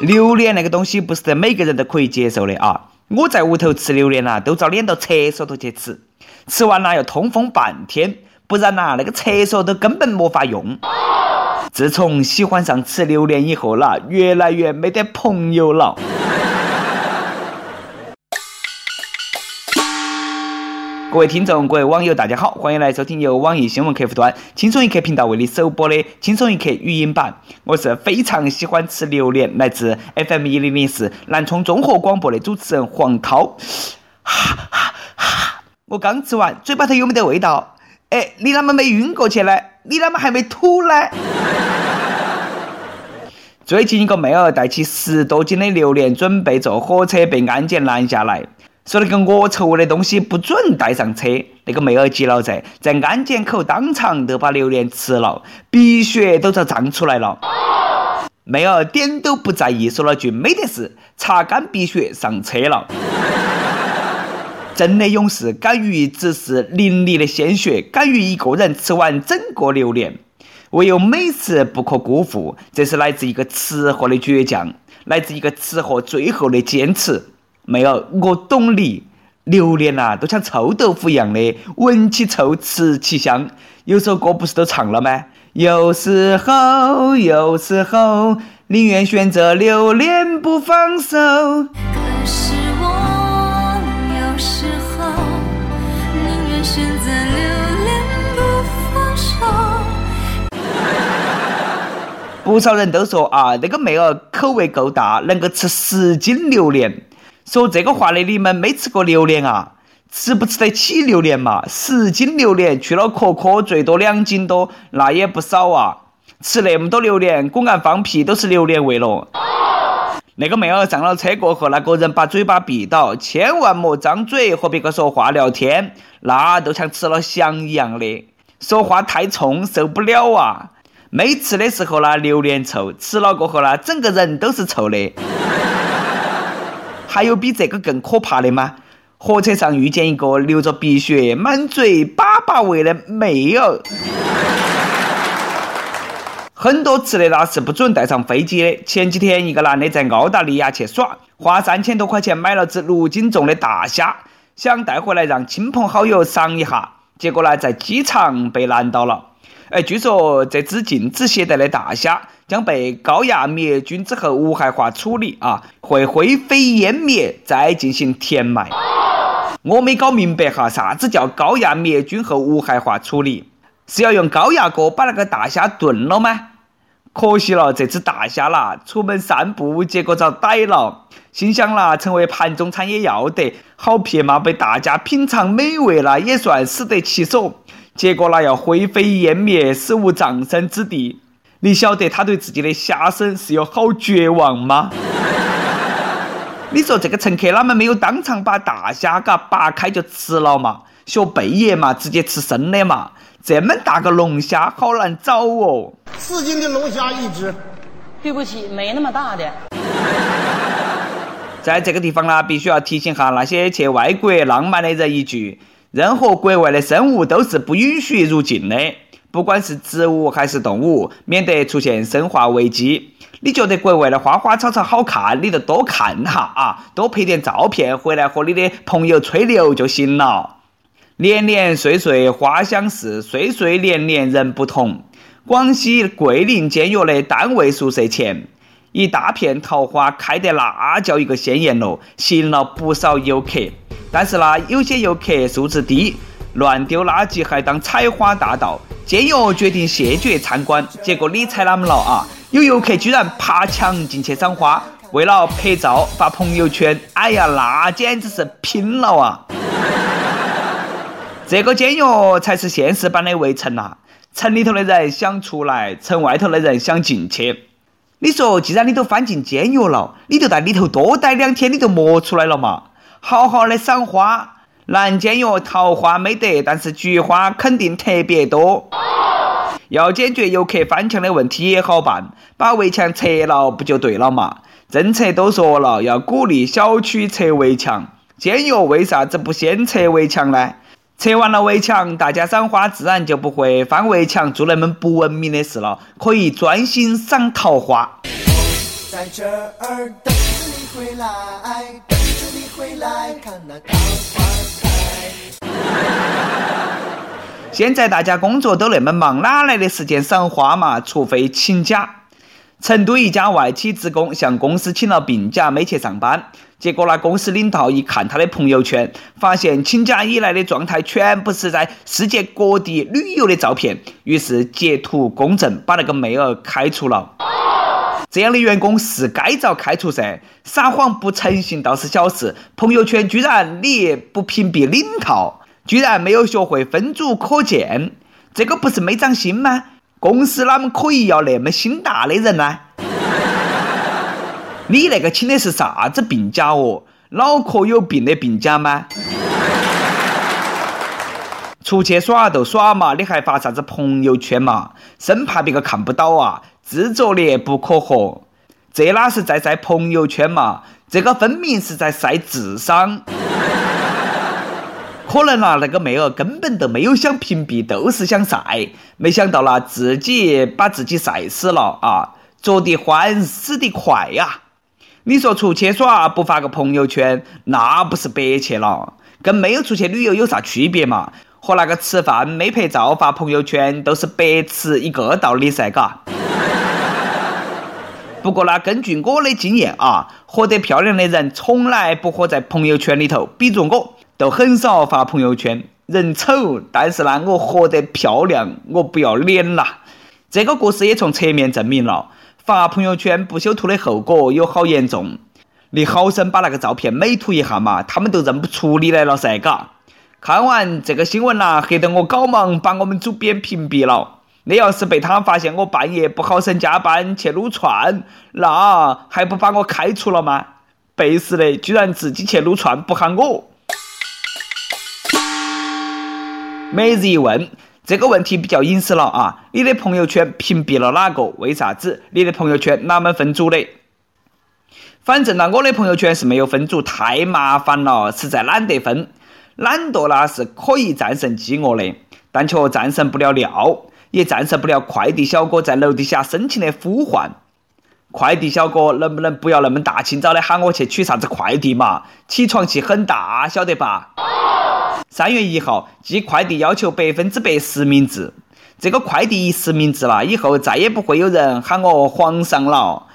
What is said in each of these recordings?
榴莲那个东西不是得每个人都可以接受的啊！我在屋头吃榴莲呐，都遭撵到厕所头去吃，吃完了要通风半天，不然呐，那个厕所都根本没法用。自从喜欢上吃榴莲以后啦，越来越没得朋友了。各位听众，各位网友，大家好，欢迎来收听由网易新闻客户端轻松一刻频道为你首播的轻松一刻语音版。我是非常喜欢吃榴莲，来自 FM 一零零四南充综合广播的主持人黄涛。哈哈哈！我刚吃完，嘴巴头有没得味道？哎，你啷么没晕过去呢？你啷么还没吐呢？最近一个妹儿带起十多斤的榴莲，准备坐火车，被安检拦下来。说那个恶臭的东西不准带上车，那个妹儿急了噻，在安检口当场就把榴莲吃了，鼻血都遭胀出来了。妹儿点都不在意，说了句没得事，擦干鼻血上车了。真的勇士，敢于直视淋漓的鲜血，敢于一个人吃完整个榴莲，唯有美食不可辜负。这是来自一个吃货的倔强，来自一个吃货最后的坚持。妹儿，我懂你。榴莲呐，都像臭豆腐一样的，闻起臭，吃起香。有首歌不是都唱了吗？有时候，有时候，宁愿选择留恋不放手。可是我有时候宁愿选择榴莲不放手。不少人都说啊，那个妹儿口味够大，能够吃十斤榴莲。说这个话的你们没吃过榴莲啊？吃不吃得起榴莲嘛？十斤榴莲去了壳壳最多两斤多，那也不少啊！吃那么多榴莲，果然放屁都是榴莲味了。那个妹儿上了车过后，那个人把嘴巴闭到，千万莫张嘴和别个说话聊天，那都像吃了翔一样的，说话太冲，受不了啊！没吃的时候呢，榴莲臭；吃了过后呢，整个人都是臭的。还有比这个更可怕的吗？火车上遇见一个流着鼻血、满嘴粑粑味的妹儿。很多吃的那是不准带上飞机的。前几天，一个男的在澳大利亚去耍，花三千多块钱买了只六斤重的大虾，想带回来让亲朋好友赏一下，结果呢，在机场被拦到了。哎，据说这只禁止携带的大虾将被高压灭菌之后无害化处理啊，会灰飞烟灭，再进行填埋。我没搞明白哈，啥子叫高压灭菌后无害化处理？是要用高压锅把那个大虾炖了吗？可惜了，这只大虾啦，出门散步，结果遭逮了。心想啦，成为盘中餐也要得，好撇嘛，被大家品尝美味了，也算死得其所。结果啦要灰飞烟灭，死无葬身之地。你晓得他对自己的虾生是有好绝望吗？你说这个乘客啷们没有当场把大虾嘎扒开就吃了嘛？学贝爷嘛，直接吃生的嘛？这么大个龙虾，好难找哦。四斤的龙虾一只，对不起，没那么大的。在这个地方呢，必须要提醒下那些去外国浪漫的人一句。任何国外的生物都是不允许入境的，不管是植物还是动物，免得出现生化危机。你觉得国外的花花草草好看，你就多看哈啊，多拍点照片回来和你的朋友吹牛就行了。年年岁岁花相似，岁岁年年人不同。广西桂林监狱的单位宿舍前，一大片桃花开得那叫一个鲜艳喽，吸引了不少游客。但是呢，有些游客素质低，乱丢垃圾，还当采花大盗。监狱决定谢绝参观，结果你猜啷们了啊？有游客居然爬墙进去赏花，为了拍照发朋友圈。哎呀，那简直是拼了啊！这个监狱才是现实版的围城呐！城里头的人想出来，城外头的人想进去。你说，既然你都翻进监狱了，你就在里头多待两天，你就莫出来了嘛？好好的赏花，南监狱桃花没得，但是菊花肯定特别多。要解决游客翻墙的问题也好办，把围墙拆了不就对了嘛？政策都说了，要鼓励小区拆围墙，监狱为啥子不先拆围墙呢？拆完了围墙，大家赏花自然就不会翻围墙做那么不文明的事了，可以专心赏桃花。在这儿等你回来，回来看那。现在大家工作都那么忙，哪来的时间赏花嘛？除非请假。成都一家外企职工向公司请了病假，没去上班。结果呢，公司领导一看他的朋友圈，发现请假以来的状态全部是在世界各地旅游的照片，于是截图公证，把那个妹儿开除了。这样的员工是该遭开除噻！撒谎不诚信倒是小事，朋友圈居然你不屏蔽领导，居然没有学会分组可见，这个不是没长心吗？公司哪么可以要那么心大的人呢？你那个请的是啥子病假哦？脑壳有病的病假吗？出去耍就耍嘛，你还发啥子朋友圈嘛？生怕别个看不到啊！自作孽不可活，这哪是在晒朋友圈嘛？这个分明是在晒智商。可能啊，那个妹儿根本都没有想屏蔽，都是想晒。没想到啦，自己把自己晒死了啊！着得欢，死得快呀！你说出去耍不发个朋友圈，那不是白去了？跟没有出去旅游有啥区别嘛？和那个吃饭没拍照发朋友圈，都是白吃一个道理噻，嘎。不过呢，根据我的经验啊，活得漂亮的人从来不活在朋友圈里头，比如我。都很少发朋友圈，人丑，但是呢，我活得漂亮，我不要脸啦。这个故事也从侧面证明了，发朋友圈不修图的后果有好严重。你好生把那个照片美图一下嘛，他们都认不出你来了噻，嘎。看完这个新闻啦，黑得我搞忙把我们主编屏蔽了。你要是被他发现我半夜不好生加班去撸串，那还不把我开除了吗？背时的，居然自己去撸串不喊我。每日一问，这个问题比较隐私了啊！你的朋友圈屏蔽了哪个？为啥子？你的朋友圈哪门分组的？反正呢，我的朋友圈是没有分组，太麻烦了，实在懒得分。懒惰呢是可以战胜饥饿的，但却战胜不了尿，也战胜不了快递小哥在楼底下深情的呼唤。快递小哥能不能不要那么大清早的喊我去取啥子快递嘛？起床气很大，晓得吧？三月一号，寄快递要求百分之百实名制。这个快递一实名制了，以后再也不会有人喊我皇上了。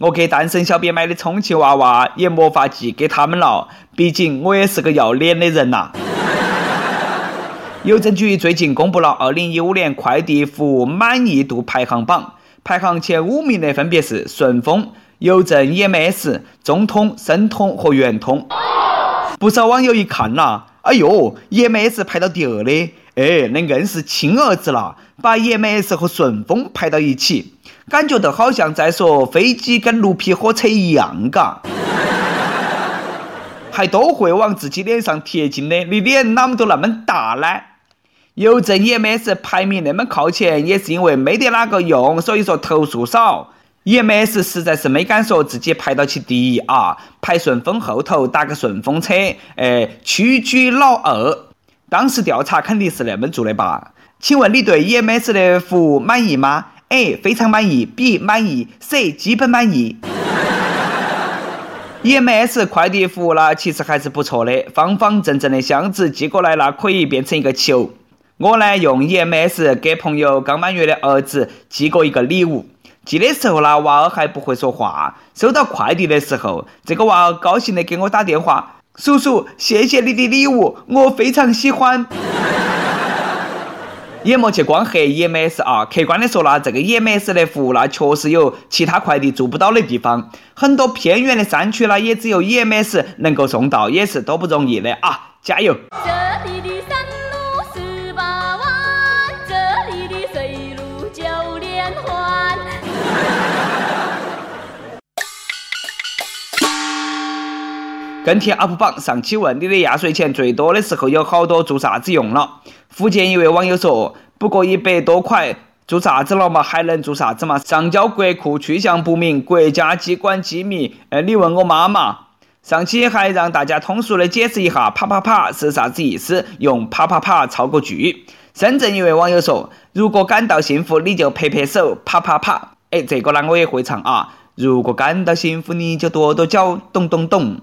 我给单身小编买的充气娃娃也没法寄给他们了，毕竟我也是个要脸的人呐。邮政局最近公布了二零一五年快递服务满意度排行榜，排行前五名的分别是顺丰、邮政 EMS、中通、申通和圆通。不少网友一看呐。哎呦，EMS 排到第二的，哎，那硬是亲儿子了，把 EMS 和顺丰排到一起，感觉都好像在说飞机跟绿皮火车一样，嘎，还都会往自己脸上贴金的，你脸哪么都那么大呢？邮政 EMS 排名那么靠前，也是因为没得哪个用，所以说投诉少。EMS 实在是没敢说自己排到起第一啊，排顺丰后头打个顺风车，哎，屈居老二。当时调查肯定是那么做的吧？请问你对 EMS 的服务满意吗？A 非常满意，B 满意，C 基本满意。EMS 快递服务呢，其实还是不错的，方方正正的箱子寄过来了，可以变成一个球。我呢用 EMS 给朋友刚满月的儿子寄过一个礼物。寄的时候呢，娃儿还不会说话。收到快递的时候，这个娃儿高兴的给我打电话：“叔叔，谢谢你的礼物，我非常喜欢。”也莫去光黑 EMS 啊，客观的说啦，这个 EMS 的服务呢，确实有其他快递做不到的地方。很多偏远的山区啦，也只有 EMS 能够送到，也是多不容易的啊！加油！跟帖 UP 榜上期问你的压岁钱最多的时候有好多做啥子用了？福建一位网友说：“不过一百多块做啥子了嘛？还能做啥子嘛？上交国库去向不明，国家机关机密。哎，你问我妈妈。上期还让大家通俗的解释一下啪啪啪是啥子意思，用啪啪啪造个句。深圳一位网友说：“如果感到幸福，你就拍拍手，啪啪啪。”哎，这个呢我也会唱啊。如果感到幸福，你就跺跺脚，咚咚咚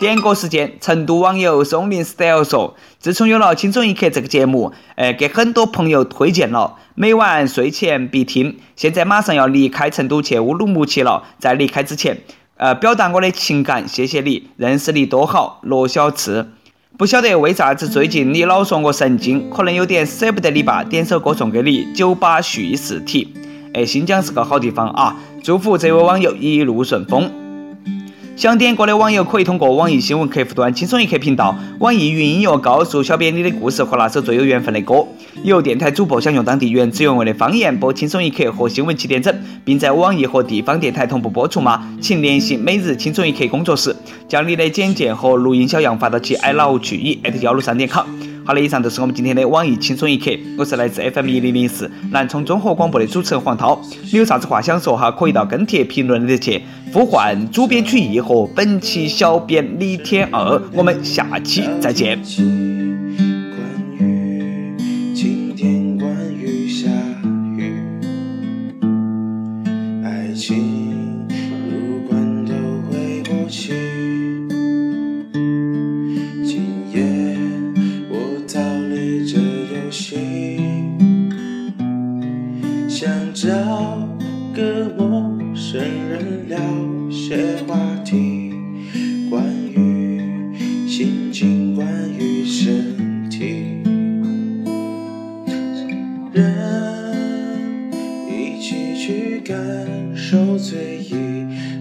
点歌时间，成都网友松林 style 说：自从有了《轻松一刻》这个节目，呃，给很多朋友推荐了，每晚睡前必听。现在马上要离开成都去乌鲁木齐了，在离开之前，呃，表达我的情感，谢谢你，认识你多好，罗小赤。不晓得为啥子最近你老说我神经，可能有点舍不得你吧？点首歌送给你，酒吧叙事体。哎，新疆是个好地方啊！祝福这位网友一路顺风。想点歌的网友可以通过网易新闻客户端“轻松一刻”频道、网易云音乐告诉小编你的故事和那首最有缘分的歌。有电台主播想用当地原汁原味的方言播《轻松一刻》和新闻七点整，并在网易和地方电台同步播出吗？请联系每日轻松一刻工作室，将你的简介和录音小样发到其 i love 曲艺幺六三点 com。好的，以上就是我们今天的网易轻松一刻，我是来自 FM 一零零四南充综合广播的主持人黄涛。你有啥子话想说哈？可以到跟帖评论里去呼唤主编曲艺和本期小编李天二。我们下期再见。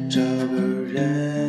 找个人。